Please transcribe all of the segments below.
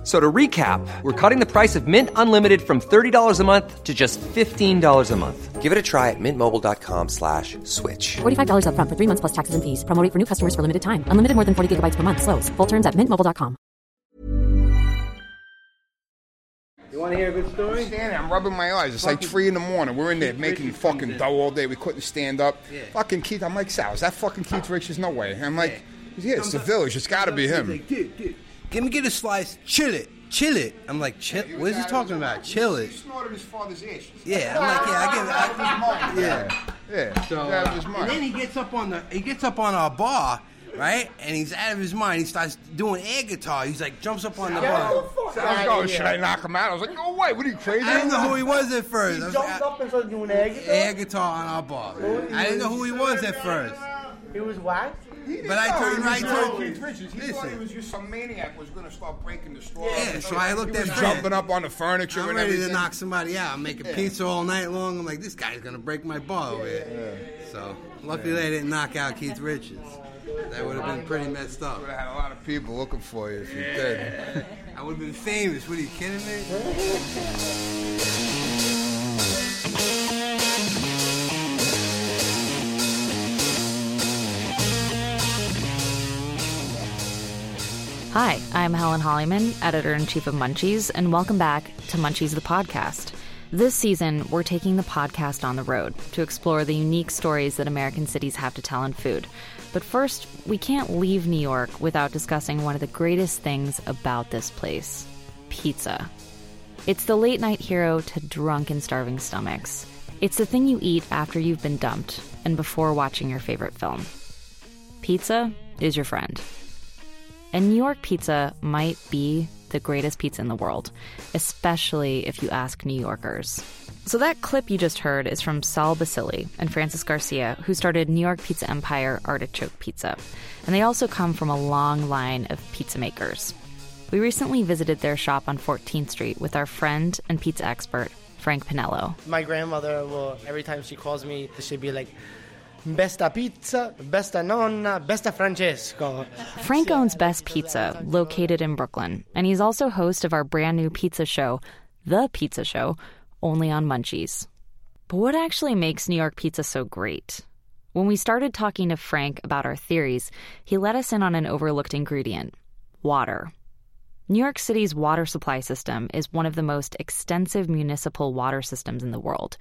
F- So to recap, we're cutting the price of Mint Unlimited from $30 a month to just $15 a month. Give it a try at mintmobile.com slash switch. $45 upfront for three months plus taxes and fees. Promo rate for new customers for limited time. Unlimited more than 40 gigabytes per month. Slows. Full terms at mintmobile.com. You want to hear a good story? Standing, I'm rubbing my eyes. It's like three in the morning. We're in there making fucking dough all day. We couldn't stand up. Yeah. Fucking Keith. I'm like, Sal, is that fucking Keith Richards? No way. I'm like, yeah, it's the village. It's got to be He's him. like, dude, dude, give me get a slice. Chill it, chill it. I'm like, chill. What is he talking about? Chill it. He snorted his father's ash. Yeah, I'm like, yeah, I get it. I, yeah. Yeah, So, he's out of and then he gets up on the he gets up on our bar, right? And he's out of his mind. He starts doing air guitar. He's like jumps up on the bar. So I was going, should I knock him out? I was like, no way. What are you crazy? I didn't know who he was at first. I was jumped like, up and started doing air guitar. air guitar on our bar. I didn't know who he was at first. He was whacked. But I turned right to Keith Richards. He thought he Listen. was just some maniac was going to start breaking the straw. Yeah, so I looked at Fran. jumping up on the furniture I'm and ready to everything. knock somebody out. I'm making pizza all night long. I'm like, this guy's gonna break my bar over here. So luckily they didn't knock out Keith Richards. That would have been pretty messed up. Would have had a lot of people looking for you if you did. I would have been famous. What are you kidding me? Hi, I'm Helen Hollyman, editor in chief of Munchies, and welcome back to Munchies the podcast. This season, we're taking the podcast on the road to explore the unique stories that American cities have to tell in food. But first, we can't leave New York without discussing one of the greatest things about this place pizza. It's the late night hero to drunk and starving stomachs. It's the thing you eat after you've been dumped and before watching your favorite film. Pizza is your friend. And New York pizza might be the greatest pizza in the world, especially if you ask New Yorkers. So, that clip you just heard is from Sal Basille and Francis Garcia, who started New York pizza empire Artichoke Pizza. And they also come from a long line of pizza makers. We recently visited their shop on 14th Street with our friend and pizza expert, Frank Pinello. My grandmother will every time she calls me, she'd be like, "Besta pizza, besta nonna, besta Francesco." Frank owns Best Pizza, located in Brooklyn, and he's also host of our brand new pizza show, The Pizza Show, only on Munchies. But what actually makes New York pizza so great? When we started talking to Frank about our theories, he let us in on an overlooked ingredient water. New York City's water supply system is one of the most extensive municipal water systems in the world,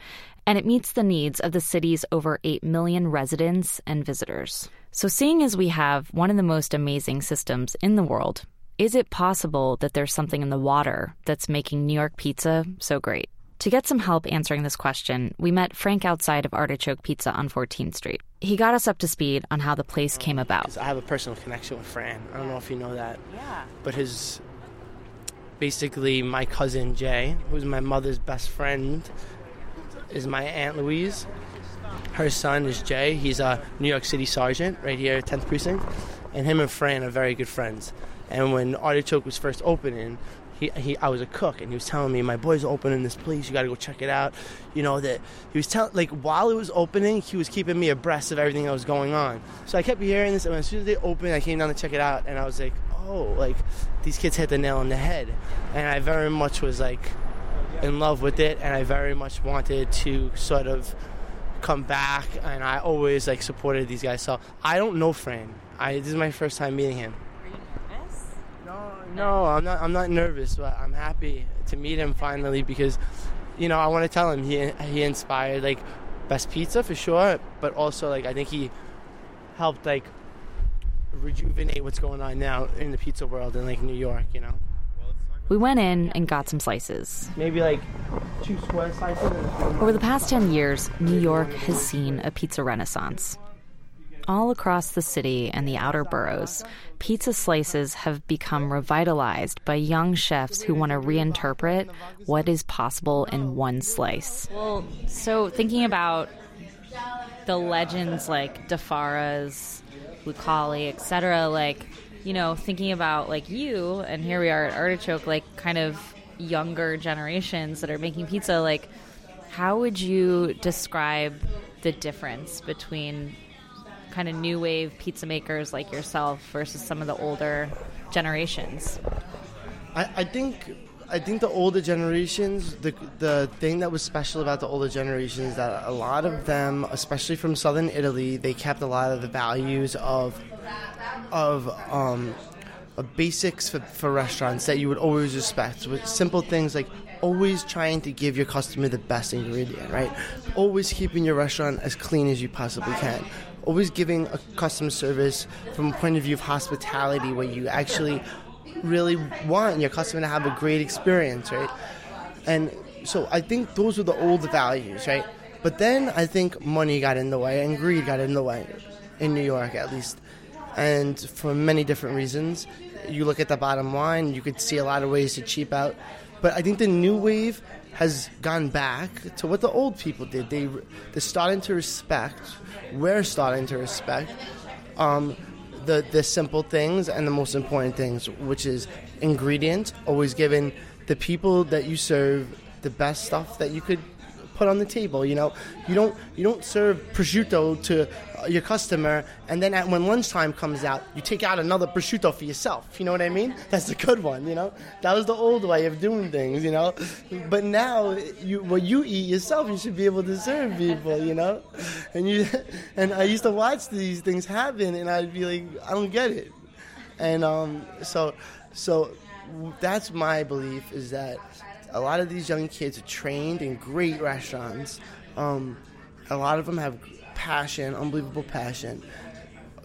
and it meets the needs of the city's over 8 million residents and visitors. So, seeing as we have one of the most amazing systems in the world, is it possible that there's something in the water that's making New York pizza so great? To get some help answering this question, we met Frank outside of Artichoke Pizza on 14th Street. He got us up to speed on how the place came about. I have a personal connection with Fran. I don't know if you know that. Yeah. But his basically my cousin Jay, who's my mother's best friend, is my aunt Louise. Her son is Jay. He's a New York City sergeant right here at 10th precinct, and him and Fran are very good friends. And when Artichoke was first opening, he, he I was a cook, and he was telling me my boy's opening this place. You got to go check it out. You know that he was telling like while it was opening, he was keeping me abreast of everything that was going on. So I kept hearing this, and as soon as they opened, I came down to check it out, and I was like, oh, like these kids hit the nail on the head, and I very much was like in love with it, and I very much wanted to sort of come back, and I always like supported these guys. So I don't know Fran. I this is my first time meeting him. Are you nervous? No, no, I'm not. I'm not nervous, but I'm happy to meet him finally because, you know, I want to tell him he he inspired like best pizza for sure, but also like I think he helped like rejuvenate what's going on now in the pizza world in like New York. You know, We went in and got some slices. maybe like two square slices. Over the past 10 years, New York has seen a pizza renaissance. All across the city and the outer boroughs, pizza slices have become revitalized by young chefs who want to reinterpret what is possible in one slice. Well, so thinking about the legends like Di Fara's, Lucali, etc., like you know, thinking about like you, and here we are at Artichoke, like kind of younger generations that are making pizza, like how would you describe the difference between kind of new wave pizza makers like yourself versus some of the older generations? I, I think I think the older generations, the the thing that was special about the older generations that a lot of them, especially from southern Italy, they kept a lot of the values of of um, basics for, for restaurants that you would always respect. With simple things like always trying to give your customer the best ingredient, right? Always keeping your restaurant as clean as you possibly can. Always giving a customer service from a point of view of hospitality where you actually really want your customer to have a great experience, right? And so I think those were the old values, right? But then I think money got in the way and greed got in the way, in New York at least. And for many different reasons. You look at the bottom line, you could see a lot of ways to cheap out. But I think the new wave has gone back to what the old people did. They, they're starting to respect, we're starting to respect um, the, the simple things and the most important things, which is ingredients, always giving the people that you serve the best stuff that you could put on the table. You know, you don't you don't serve prosciutto to your customer, and then at, when lunchtime comes out, you take out another prosciutto for yourself. You know what I mean? That's the good one. You know, that was the old way of doing things. You know, but now you what you eat yourself, you should be able to serve people. You know, and you and I used to watch these things happen, and I'd be like, I don't get it, and um, so so that's my belief is that a lot of these young kids are trained in great restaurants. Um, a lot of them have passion, unbelievable passion.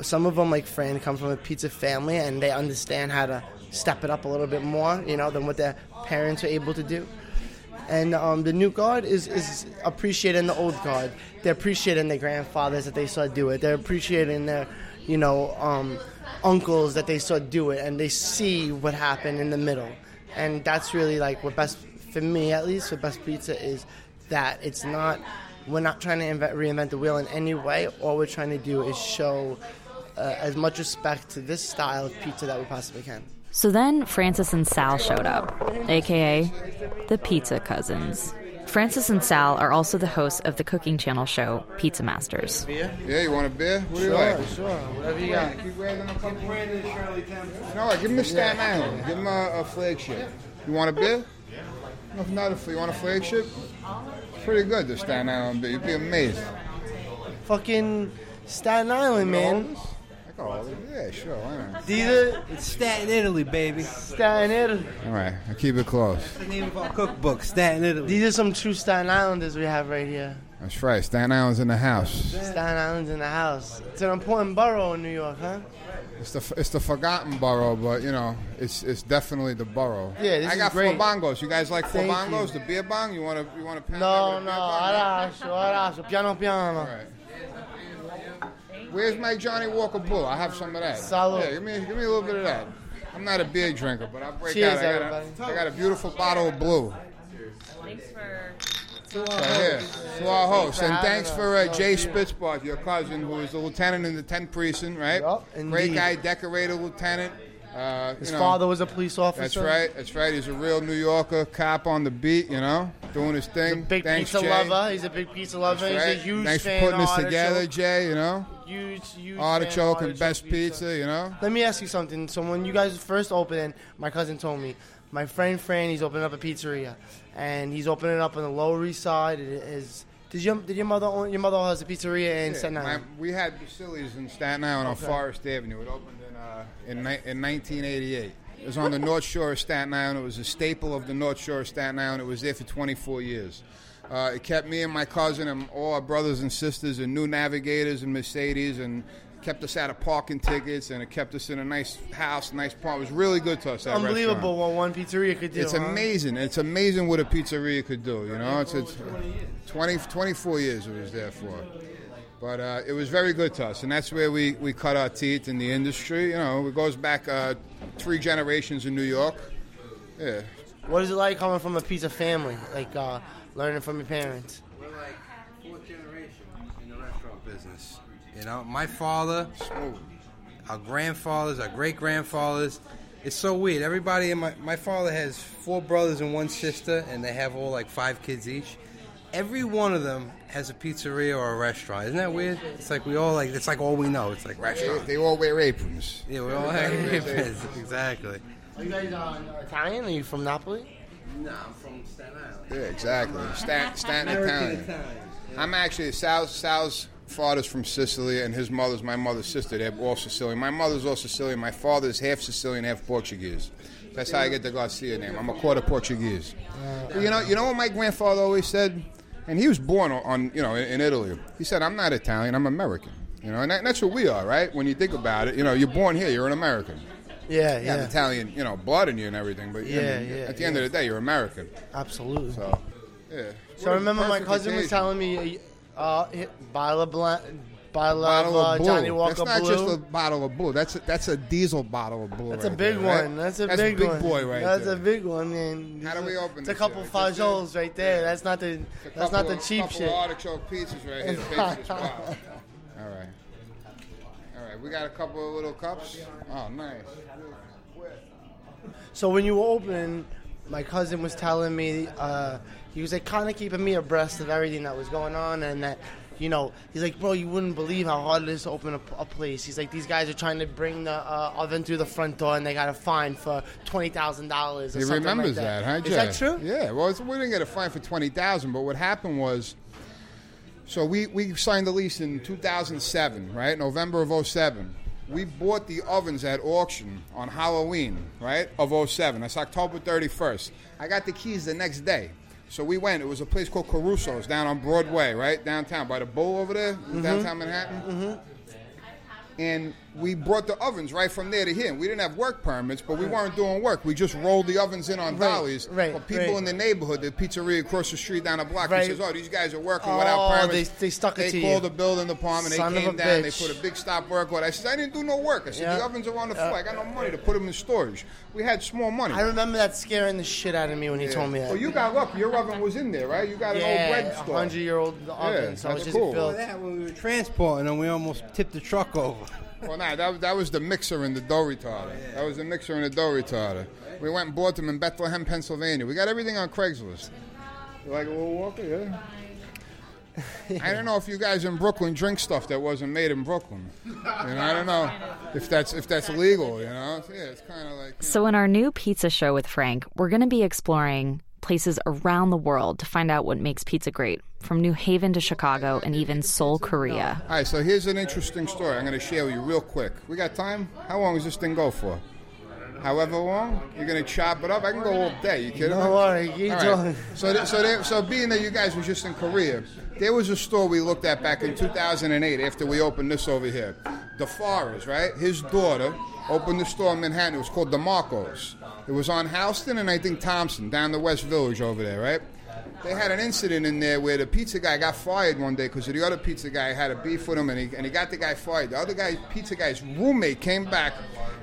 Some of them, like Fran, come from a pizza family and they understand how to step it up a little bit more, you know, than what their parents were able to do. And um, the new guard is, is appreciating the old guard. They're appreciating their grandfathers that they saw do it. They're appreciating their, you know, um, uncles that they saw do it, and they see what happened in the middle. And that's really like what best for me at least for best pizza is that it's not we're not trying to invent, reinvent the wheel in any way all we're trying to do is show uh, as much respect to this style of pizza that we possibly can So then Francis and Sal showed up, aka the Pizza Cousins. Francis and Sal are also the hosts of the cooking channel show Pizza Masters. Yeah, you want a beer? What do you sure like? sure whatever you got Keep raising a couple. You know what? Give him a Staten Island. Give him a, a flagship. You want a beer? No, not a. You want a flagship? Pretty good, the Staten Island beer. You'd be amazed. fucking Staten Island man oh, yeah, sure. Why not? these are It's Staten Italy, baby. Staten Italy All right, I keep it close. the name of our cookbook, Staten Italy. these are some true Staten Islanders we have right here That's right. Staten Island's in the house. Staten Island's in the house it's an important borough in New York huh It's the it's the forgotten borough, but you know, it's it's definitely the borough. Yeah, this I is got great. four bongos. You guys like four Thank bongos? you. The beer bong? You want to you want to pass no out with a no beer bong? adesso adesso piano piano All right. Where's my Johnnie Walker Bull? I have some of that. Salud. Yeah, give me give me a little bit of that. I'm not a beer drinker, but I'll break Cheers, out. I got, a, I got a beautiful bottle of blue. Thanks for. Right here. To our host. And thanks for uh, Jay dear. Spitzbart, your cousin, who is a lieutenant in the 10th precinct, right? Yup, Great indeed. guy, decorated lieutenant. Uh, his you know, father was a police officer That's right. That's right. He's a real New Yorker, cop on the beat. You know, doing his thing. Big Thanks, pizza Jay. lover. He's a big pizza lover. That's He's right. a huge Thanks fan for putting of this together, artichoke. Jay. You know, Huge, huge artichoke fan of and artichoke best pizza. You know, Let me ask you something. So when you guys first opened, my cousin told me, my friend Fran, he's opening up a pizzeria, and he's opening up on the Lower East Side. It is. Did your did your mother own, your mother has a pizzeria in Yeah, Staten my- Island? we had Basille's in Staten Island Okay. on Forest Avenue. It opened in uh, in, in 1988. It was on the North Shore of Staten Island. It was a staple of the North Shore of Staten Island. It was there for 24 years. Uh, it kept me and my cousin and all our brothers and sisters and new navigators and Mercedes and kept us out of parking tickets and it kept us in a nice house, nice park. It was really good to us. that Unbelievable restaurant. what one pizzeria could do. It's huh? amazing. It's amazing what a pizzeria could do. You know, it's, it's 20, 24 years it was there for. But uh, it was very good to us, and that's where we, we cut our teeth in the industry. You know, it goes back uh, three generations in New York. Yeah, What is it like coming from a pizza family? Like uh, learning from your parents? We're like fourth generation in the restaurant business. You know, my father, smooth. our grandfathers, our great grandfathers. It's so weird. Everybody in my my father has four brothers and one sister, and they have all like five kids each. Every one of them has a pizzeria or a restaurant. Isn't that weird? It's like we all like. It's like all we know. It's like They, restaurant. they all wear aprons. Yeah, we all have aprons. Exactly. Are you guys uh, Italian? Are you from Napoli? No, I'm from Staten Island. Yeah, exactly. Stan, Stanton Italian. I'm actually South Sal's father's from Sicily, and his mother's my mother's sister. They're all Sicilian. My mother's all Sicilian. My father's half Sicilian, half Portuguese. That's how I get the Garcia name. I'm a quarter Portuguese. You know, you know what my grandfather always said, and he was born on, you know, in, in Italy. He said, "I'm not Italian. I'm American." You know, and, that, and that's what we are, right? When you think about it, you know, you're born here. You're an American. Yeah, You have Italian, you know, blood in you and everything, but you know, Yeah, yeah, at the end of the day, you're American. absolutely. So, So, yeah. I What a remember my cousin was telling me, uh, bottle of bottle, bottle of, uh, blue. Johnnie Walker That's not Blue. just a bottle of blue. That's a, that's a diesel bottle of blue. That's a big there, right? one. That's a That's big, big one. boy right That's there. a big one, man. How do we open It's a couple fajoles right there. That's not the. That's not the cheap shit. Of artichoke pizzas right here. All right. All right. We got a couple of little cups. Oh, nice. So when you were opening, my cousin was telling me uh, he was like kind of keeping me abreast of everything that was going on, and that you know he's like, bro, you wouldn't believe how hard it is to open a, a place. He's like, these guys are trying to bring the uh, oven through the front door, and they got a fine for twenty thousand dollars. He remembers that, huh, Is that true? Yeah. Well, it's, we didn't get a fine for twenty thousand, but what happened was, so we we signed the lease in two thousand seven, right? November of 07. We bought the ovens at auction on Halloween, right, of 07. That's October 31st. I got the keys the next day. So we went. It was a place called Caruso's down on Broadway, right, downtown, by the bowl over there, Mm-hmm. downtown Manhattan. And we brought the ovens right from there to here. We didn't have work permits, but we weren't doing work. We just rolled the ovens in on Right, dollies. right, But people right. in the neighborhood, the pizzeria across the street down the block, Right. he says, "Oh, these guys are working Oh, without permits." they- they stuck it They to called you. the building department. Son they of came a down. They put a big stop work order. I said, "I didn't do no work." I said, Yeah. "The ovens are on the uh, floor. I got no money to put them in storage. We had small money." I remember that scaring the shit out of me when he told me that. Well, you got lucky. Your oven was in there, right? You got an old yeah, bread a store. hundred year old oven, so that's it's just cool. built. That when we were transporting them, we almost tipped the truck over. Well, nah, that, was- that was the mixer and the dough retarder. Oh, that was the mixer and the dough retarder. We went and bought them in Bethlehem, Pennsylvania. We got everything on Craigslist. You like a little walker? Yeah. I don't know if you guys in Brooklyn drink stuff that wasn't made in Brooklyn. You know, I don't know if that's if that's legal. You know, yeah, it's kind of like. you So, in our new pizza show with Frank, we're going to be exploring places around the world to find out what makes pizza great, from New Haven to Chicago and even Seoul, Korea. All right, so here's an interesting story. I'm going to share with you real quick. We got time? How long does this thing go for? However long? You're going to chop it up? I can go all day. You kidding Don't me? worry, keep All going. So, th- so, there, so being that you guys were just in Korea, there was a store we looked at back in 2008 after we opened this over here. DeForest, right? His daughter opened the store in Manhattan. It was called DeMarco's. It was on Houston and I think Thompson, down the West Village over there, right? They had an incident in there where the pizza guy got fired one day because the other pizza guy had a beef with him and he, and he got the guy fired. The other guy, pizza guy's roommate, came back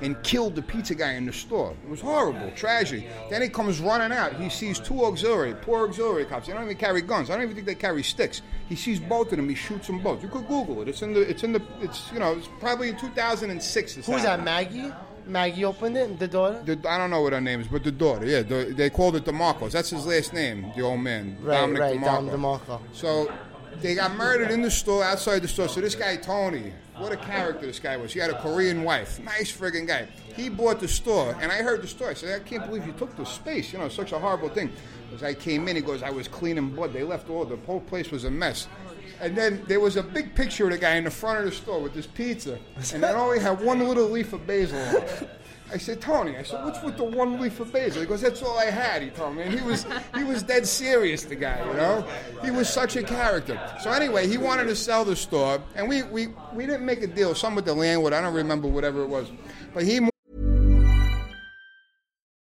and killed the pizza guy in the store. It was horrible, tragedy. Then he comes running out. He sees two auxiliary, poor auxiliary cops. They don't even carry guns. I don't even think they carry sticks. He sees both of them. He shoots them both. You could Google it. It's in the. It's in the. It's you know. It's probably in 2006. this Who's that? Maggie? Maggie opened it. The daughter. The, I don't know what her name is, but the daughter, yeah, the, they called it DeMarcos. That's his last name, the old man, Right, Dominic right, DeMarco. Dom DeMarco. So they got murdered in the store, outside the store. So this guy Tony, what a character this guy was. He had a Korean wife, nice friggin' guy. He bought the store, and I heard the story. I said, I can't believe you took the space. You know, such a horrible thing. As I came in, he goes, I was cleaning blood. They left all the whole place was a mess. And then there was a big picture of the guy in the front of the store with this pizza, and it only had one little leaf of basil on it. I said, Tony, I said, what's with the one leaf of basil? He goes, that's all I had, he told me. And he was he was dead serious, the guy, you know? He was such a character. So anyway, he wanted to sell the store, and we, we, we didn't make a deal, some with the landlord, I don't remember whatever it was. But he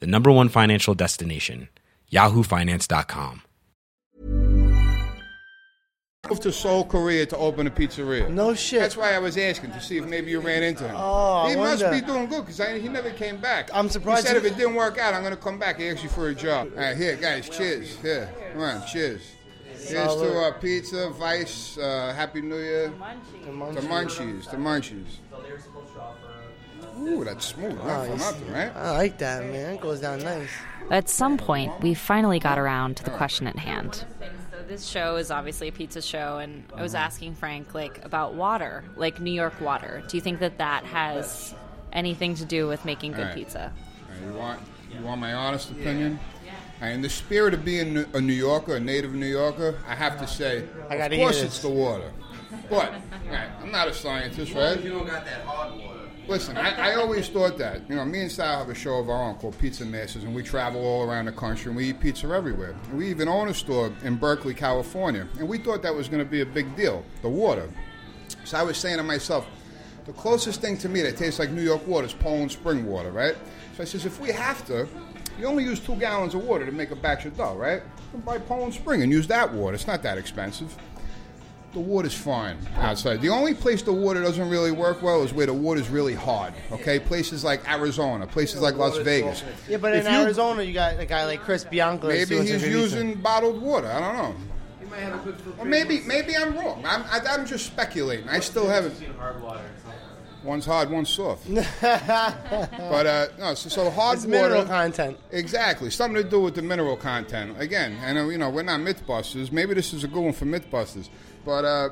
the number one financial destination, yahoofinance.com. moved to Seoul, Korea to open a pizzeria. No shit. That's why I was asking to see if maybe you ran into him. Oh, I he must wonder. be doing good because he never came back. I'm surprised He said he- if it didn't work out, I'm going to come back. He asked you for a job. All right, here, guys, cheers. Here, come on, cheers. Here's to uh, pizza, Vice, uh, Happy New Year. The munchies the munchies, the munchies. Ooh, that's smooth. Not oh, for nothing, right? I like that, man. It goes down nice. At some point, we finally got around to the question at hand. So this show is obviously a pizza show, and I was uh-huh. asking Frank like about water, like New York water. Do you think that that has anything to do with making good All right. pizza? All right, you want you want my honest opinion? All right, in the spirit of being a New Yorker, a native New Yorker, I have to say, I of course it's the water. But all right, I'm not a scientist, right? You don't got that hard water. Listen, I, I always thought that. You know, me and Sal have a show of our own called Pizza Masters, and we travel all around the country and we eat pizza everywhere. We even own a store in Berkeley, California, and we thought that was going to be a big deal, the water. So I was saying to myself, the closest thing to me that tastes like New York water is Poland spring water, right? So I says, if we have to, you only use two gallons of water to make a batch of dough, right? Buy Poland spring and use that water. It's not that expensive. The water's fine outside. The only place the water doesn't really work well is where the water's really hard. Okay, places like Arizona, places like Las Vegas. Yeah, but If in you- Arizona, you got a guy like Chris Bianco. maybe he's some good using bottled water. I don't know. Or maybe maybe I'm wrong. I'm, I, I'm just speculating. I still haven't. One's hard, one's soft. but uh, no, so, so hard It's water. mineral content. Exactly, something to do with the mineral content. Again, and uh, you know we're not MythBusters. Maybe this is a good one for MythBusters. But uh,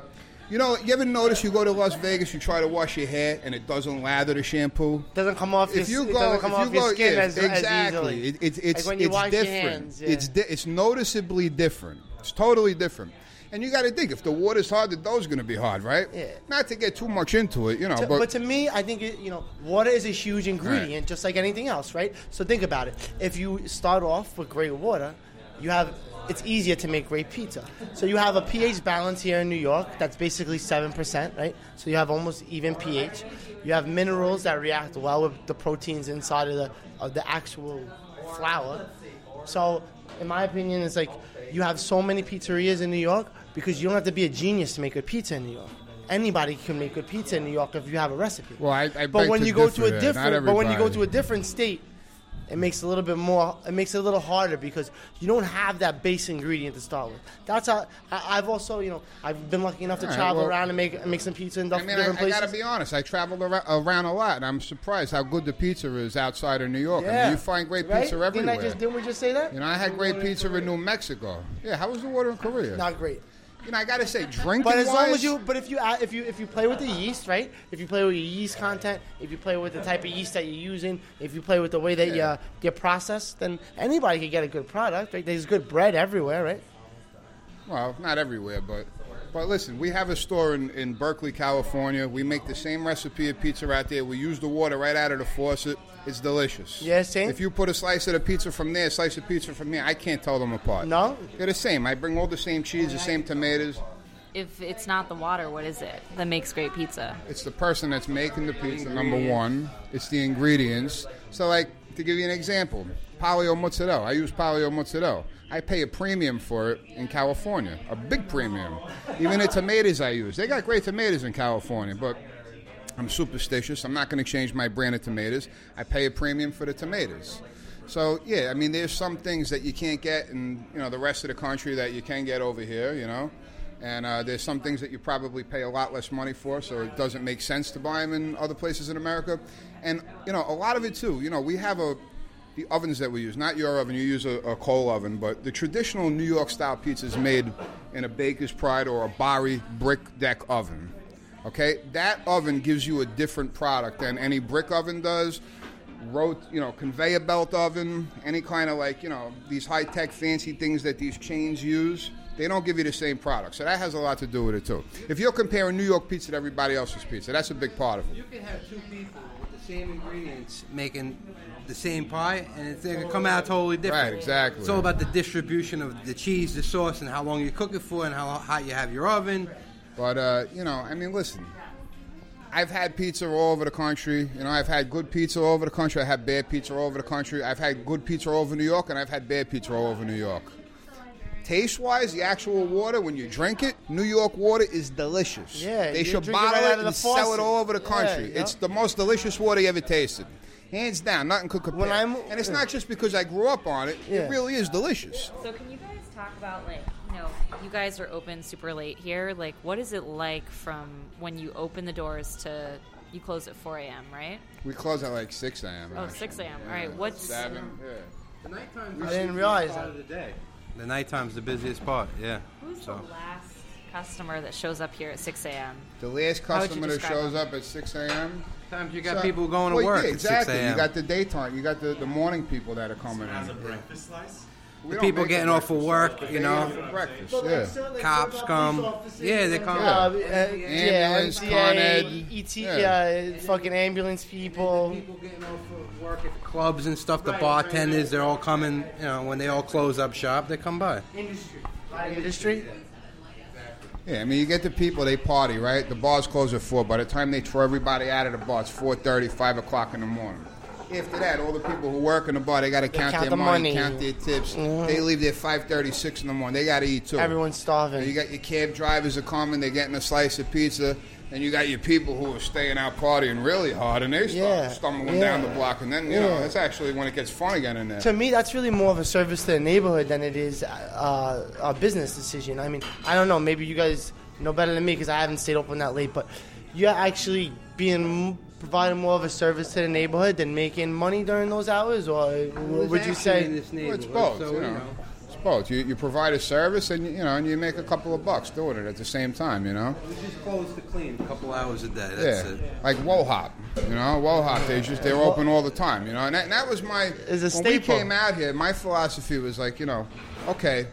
you know, you ever notice you go to Las Vegas, you try to wash your hair, and it doesn't lather the shampoo. Doesn't come off If your, you go, doesn't come if you go, skin yeah, as, exactly. as. It, it, it's like it's different. hands. Yeah. It's di- it's noticeably different. It's totally different. And you got to think if the water's hard, the dough's going to be hard, right? Yeah. Not to get too much into it, you know, To- but, but, to me, I think it, you know water is a huge ingredient, just like anything else, right? So think about it. If you start off with great water, you have it's easier to make great pizza. So you have a pH balance here in New York that's basically seven percent, right? So you have almost even pH. You have minerals that react well with the proteins inside of the of the actual flour. So, in my opinion, it's like you have so many pizzerias in New York because you don't have to be a genius to make a pizza in New York. Anybody can make good pizza in New York if you have a recipe. Well, I- I but when you go to a different, but when you go to a different state, it makes it a little bit more. It makes it a little harder because you don't have that base ingredient to start with. That's how I, I've also, you know, I've been lucky enough to All right, travel well- around and make make some pizza in I different mean, I, I places. i got to be honest. I traveled around, around a lot, and I'm surprised how good the pizza is outside of New York. I yeah, mean, you find great Right? pizza everywhere. Didn't I just didn't we just say that? you know, I had great pizza in New Mexico. Yeah, how was the water in Korea? Not great. You know, I got to say, drinking But as long as you, but if you add, if you if you play with the yeast, right? If you play with your yeast content, if you play with the type of yeast that you're using, if you play with the way that you uh, you process, then anybody can get a good product. Right? There's good bread everywhere, right? Well, not everywhere, but but listen, we have a store in, in Berkeley, California. We make the same recipe of pizza right there. We use the water right out of the faucet. It's delicious. Yeah, same. If you put a slice of the pizza from there, a slice of pizza from here, I can't tell them apart. No? They're the same. I bring all the same cheese, the same tomatoes. If it's not the water, what is it that makes great pizza? It's the person that's making the pizza, number one. It's the ingredients. So, like, to give you an example, Polly-O mozzarella. I use Polly-O mozzarella. I pay a premium for it in California, a big premium. Even the tomatoes I use. They got great tomatoes in California, but I'm superstitious. I'm not going to change my brand of tomatoes. I pay a premium for the tomatoes. So yeah, I mean, there's some things that you can't get in you know the rest of the country that you can get over here. You know, and uh, there's some things that you probably pay a lot less money for, so it doesn't make sense to buy them in other places in America. And you know, a lot of it too. You know, we have a the ovens that we use, not your oven, you use a, a coal oven, but the traditional New York style pizza is made in a Baker's Pride or a Bari brick deck oven. Okay, that oven gives you a different product than any brick oven does. Rot, you know, conveyor belt oven, any kind of like you know these high tech fancy things that these chains use. They don't give you the same product, so that has a lot to do with it too. If you're comparing New York pizza to everybody else's pizza, that's a big part of it. You can have two people with the same ingredients making the same pie, and it's going to come out totally different. Right, exactly. It's all about the distribution of the cheese, the sauce, and how long you cook it for, and how hot you have your oven. But uh, you know, I mean, listen. I've had pizza all over the country. You know, I've had good pizza all over the country. I have had bad pizza all over the country. I've had good pizza all over New York, and I've had bad pizza all over New York. Taste wise, the actual water when you drink it, New York water is delicious. Yeah, they should drink it bottle right it and the sell it all over the country. yeah. It's the most delicious water you ever tasted, hands down. Nothing could compare. When I'm- and it's not just because I grew up on it. Yeah. It really is delicious. So can you guys talk about like you guys are open super late here. Like what is it like from when you open the doors to you close at 4 a.m. right? We close at like six a.m. Oh, actually. 6 a.m. Yeah. All right, what's- seven? Yeah. The nighttime's I didn't busiest realize part that. of the day. The nighttime's the busiest part. Yeah. Who's So the last customer that shows up here at 6 a.m.? The last How would you customer that shows them? up at 6 a.m. sometimes you got So- people going to well, work yeah, at exactly. 6 a.m. You got the daytime. You got the, the morning people that are coming in. a breakfast slice? We The people getting off of work, slice, you know. for breakfast. yeah. Cops come. Yeah, they come. Uh, uh, Ambulance, yeah, Con MTA, Ed. ET, Yeah. yeah, fucking ambulance people. People getting off of work at the clubs and stuff. The bartenders, they're all coming. You know, when they all close up shop, they come by. Industry. Industry. Yeah, I mean, you get the people, they party, right? The bars close at 4. By the time they throw everybody out of the bar, it's 4.30, 5 o'clock in the morning. After that, all the people who work in the bar, they got to count, count their the money, money. count their tips. They leave there 5.30, 6 in the morning. They got to eat, too. Everyone's starving. You got your cab drivers are coming, they're getting a slice of pizza, and you got your people who are staying out partying really hard, and they start Yeah, stumbling yeah. down the block, and then you know Yeah. that's actually when it gets fun again in there. To me, that's really more of a service to the neighborhood than it is uh, a business decision. I mean, I don't know. Maybe you guys know better than me because I haven't stayed open that late. But you're actually being providing more of a service to the neighborhood than making money during those hours, or would you in say? this Well, it's both, so, you know. It's both. You, you provide a service, and you know, and you make a couple of bucks doing it at the same time. You know. We just close to clean a couple hours a day. That's yeah, it. like Wo Hop, you know, Wo Hop. They just they're open all the time, you know, and that, and that was my. It's a when we came out here, my philosophy was like, you know, okay,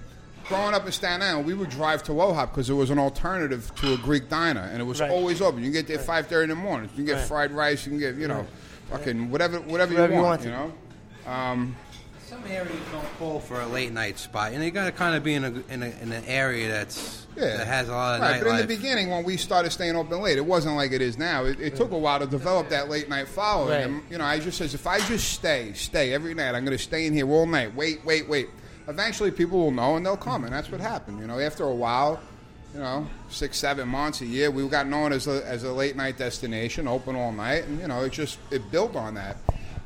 growing up in Staten Island, we would drive to Wo Hop because it was an alternative to a Greek diner, and it was Right. always open. You can get there five thirty in the morning. You can get Right. fried rice. You can get, you know, fucking whatever, whatever, Whatever you you want, want. you know. Um, Some areas don't call for a late night spot, and you got to kind of be in a, in, a, in an area that's Yeah. that has a lot of Right, but in the beginning, when we started staying open late, it wasn't like it is now. It, it took a while to develop that late night following. Right. And, you know, I just says if I just stay, stay every night, I'm going to stay in here all night. Wait, wait, wait. Eventually, people will know and they'll come, and that's what happened. You know, after a while, you know, six, seven months, a year, we got known as a, as a late night destination, open all night, and you know, it just it built on that.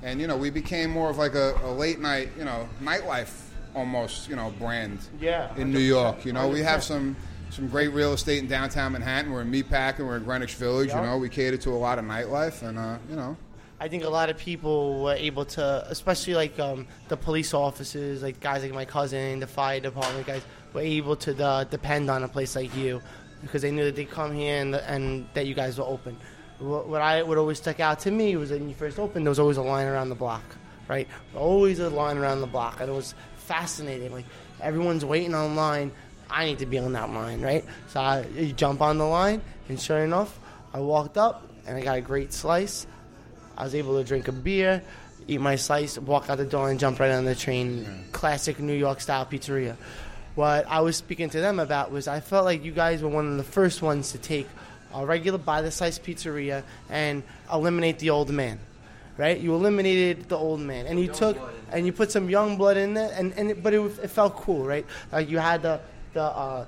And you know, we became more of like a, a late night, you know, nightlife almost, you know, brand Yeah, in New York. You know, we have some some great real estate in downtown Manhattan. We're in Meatpacking. We're in Greenwich Village. Yeah. You know, we cater to a lot of nightlife, and uh, you know, I think a lot of people were able to, especially like um, the police officers, like guys like my cousin, the fire department guys, were able to uh, depend on a place like you because they knew that they come here and, and that you guys were open. What, what I what always stuck out to me was when you first opened, there was always a line around the block, right? Always a line around the block, and it was fascinating. Like everyone's waiting on line. I need to be on that line, right? So I jump on the line, and sure enough, I walked up and I got a great slice. I was able to drink a beer, eat my slice, walk out the door, and jump right on the train. Classic New York style pizzeria. What I was speaking to them about was I felt like you guys were one of the first ones to take a regular by the slice pizzeria and eliminate the old man. Right? You eliminated the old man, and you took and you put some young blood in there, and, and it, but it, it felt cool, right? Like you had the the uh,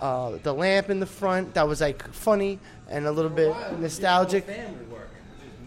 uh, the lamp in the front that was like funny and a little bit nostalgic.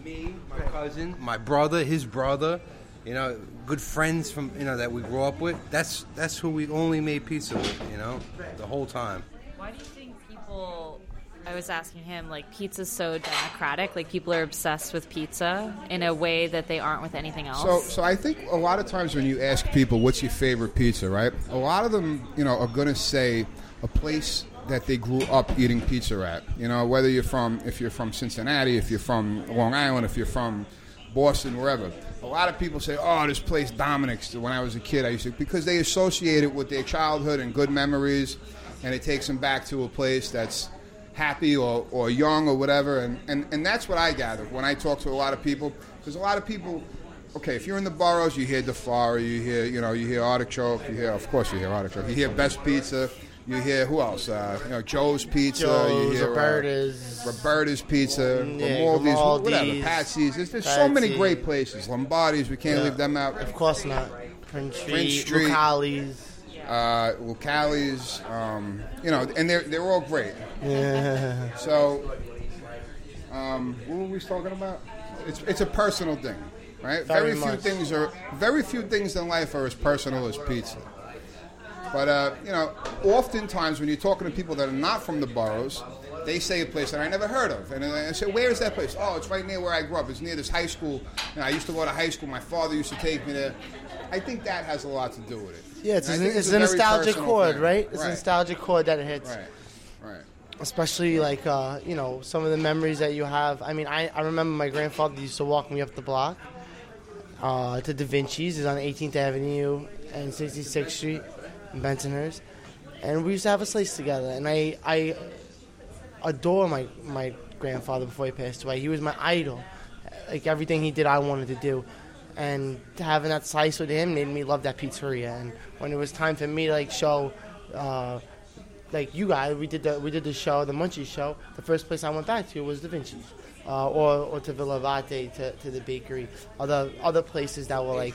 Just me, my cousin, my brother, his brother. You know, good friends from you know that we grew up with. That's that's who we only made pizza with. You know, the whole time. Why do you think people? I was asking him like pizza's so democratic. Like people are obsessed with pizza in a way that they aren't with anything else. So, so I think a lot of times when you ask people what's your favorite pizza, right? A lot of them, you know, are going to say a place that they grew up eating pizza at. You know, whether you're from, if you're from Cincinnati, if you're from Long Island, if you're from Boston, wherever. A lot of people say, "Oh, this place Dominic's." When I was a kid, I used to because they associate it with their childhood and good memories, and it takes them back to a place that's happy or, or young or whatever. And, and, and that's what I gather when I talk to a lot of people. Because a lot of people, okay, if you're in the boroughs, you hear Di Fara, you hear, you know, you hear Artichoke, you hear, of course, you hear Artichoke, you hear Best Pizza, You hear who else? Uh, you know, Joe's Pizza. you Joe's, hear, uh, Roberta's. Roberta's Pizza, Yeah, Grimaldi's, whatever, Patsy's. There's, there's so many great places. Lombardi's, we can't Yeah. leave them out. Of course not. Prince Street, Prince Street. Lucali's. uh, Lucali's, um, you know, and they're they're all great. Yeah. So, um, what were we talking about? It's it's a personal thing, right? Very few much. things are very few things in life are as personal as pizza. But uh, you know, oftentimes when you're talking to people that are not from the boroughs, they say a place that I never heard of, and I say, "Where is that place?" Oh, it's right near where I grew up. It's near this high school. I used to go to high school. My father used to take me there. I think that has a lot to do with it. Yeah, it's, a, think it's a a nostalgic chord, right? It's right. a nostalgic chord that it hits. Right, right. Especially like uh, you know some of the memories that you have. I mean, I, I remember my grandfather used to walk me up the block uh, to Da Vinci's. It's on 18th Avenue and 66th Street Bensonhurst, and we used to have a slice together. And I I adore my my grandfather before he passed away. He was my idol. Like everything he did, I wanted to do. And having that slice with him made me love that pizzeria. And when it was time for me to like show, uh, like you guys, we did the we did the show, the Munchies show. The first place I went back to was Da Vinci's, uh, or or to Villabate to, to the bakery. Other other places that were like,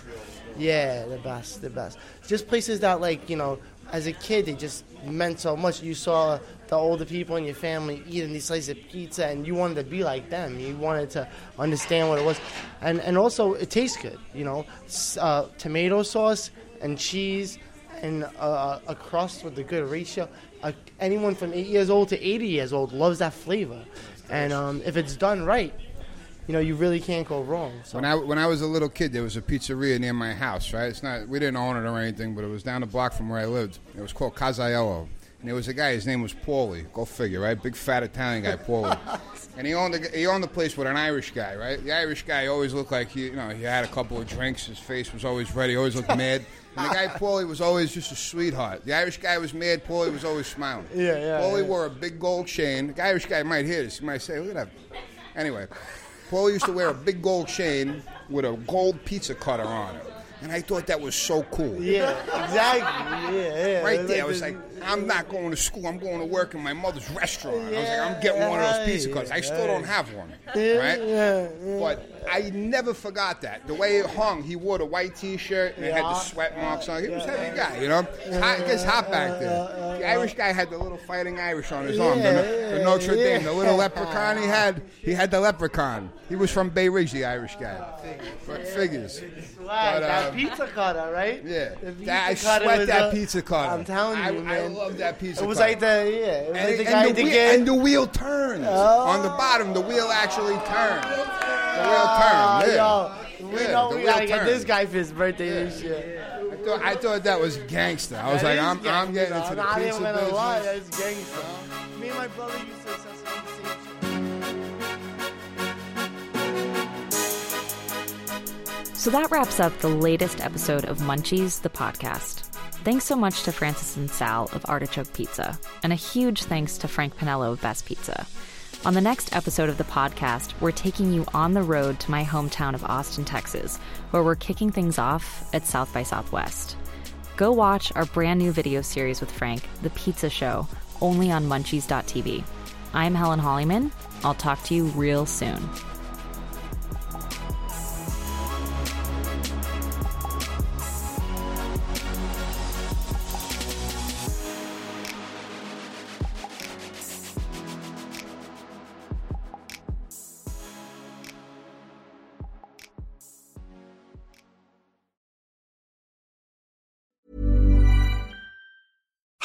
yeah, the best, the best. Just places that like you know, as a kid, they just meant so much. You saw the older people in your family eating these slices of pizza, and you wanted to be like them. You wanted to understand what it was, and and also it tastes good. You know, uh, tomato sauce and cheese and uh, a crust with a good ratio. Uh, anyone from eight years old to 80 years old loves that flavor, and um, if it's done right, you know you really can't go wrong. So When I when I was a little kid, there was a pizzeria near my house. Right, it's not we didn't own it or anything, but it was down the block from where I lived. It was called Casaiello, and there was a guy. His name was Paulie. Go figure, right? Big fat Italian guy, Paulie. and he owned the, he owned the place with an Irish guy, right? The Irish guy always looked like he you know he had a couple of drinks. His face was always ready. Always looked mad. And the guy Paulie was always just a sweetheart. The Irish guy was mad. Paulie was always smiling. Yeah, yeah, Paulie yeah. wore a big gold chain. The Irish guy might hear this. He might say, "Look at that." Anyway, Paul used to wear a big gold chain with a gold pizza cutter on it. And I thought that was so cool. yeah, exactly. Yeah, yeah. Right there, I was like, I'm not going to school. I'm going to work in my mother's restaurant. I was like, I'm getting one of those pizza cutters. I still don't have one. Yeah, Right? yeah, yeah. But I never forgot that. The way it hung, he wore the white T-shirt and it had the sweat marks on it. He was a heavy guy, you know. It's hot, it gets hot back there. The Irish guy had the little fighting Irish on his arm, the, the Notre yeah. Dame, the little leprechaun he had. He had the leprechaun. He was from Bay Ridge, the Irish guy. But figures. Swag, But, that um, pizza cutter, right? Yeah, The pizza that, I cutter sweat that a, pizza cutter. I'm telling you, I, man. I love that pizza. It was cutter. like the yeah, it was and, like the and guy the wheel, get. and the wheel turns on the bottom. The wheel actually turns. The wheel Ah, turns. Yeah. yo, we Yeah, know we wheel gotta get turns. this guy for his birthday this year. I thought, I thought that was gangster. I was That like, I'm, I'm getting gangsta. into the I'm pizza not even gonna lie, that's gangster. Me and my brother used to assassinate the same So that wraps up the latest episode of Munchies, the podcast. Thanks so much to Francis and Sal of Artichoke Pizza, and a huge thanks to Frank Pinello of Best Pizza. On the next episode of the podcast, we're taking you on the road to my hometown of Austin, Texas, where we're kicking things off at South by Southwest. Go watch our brand new video series with Frank, The Pizza Show, only on munchies.tv. I'm Helen Hollyman. I'll talk to you real soon.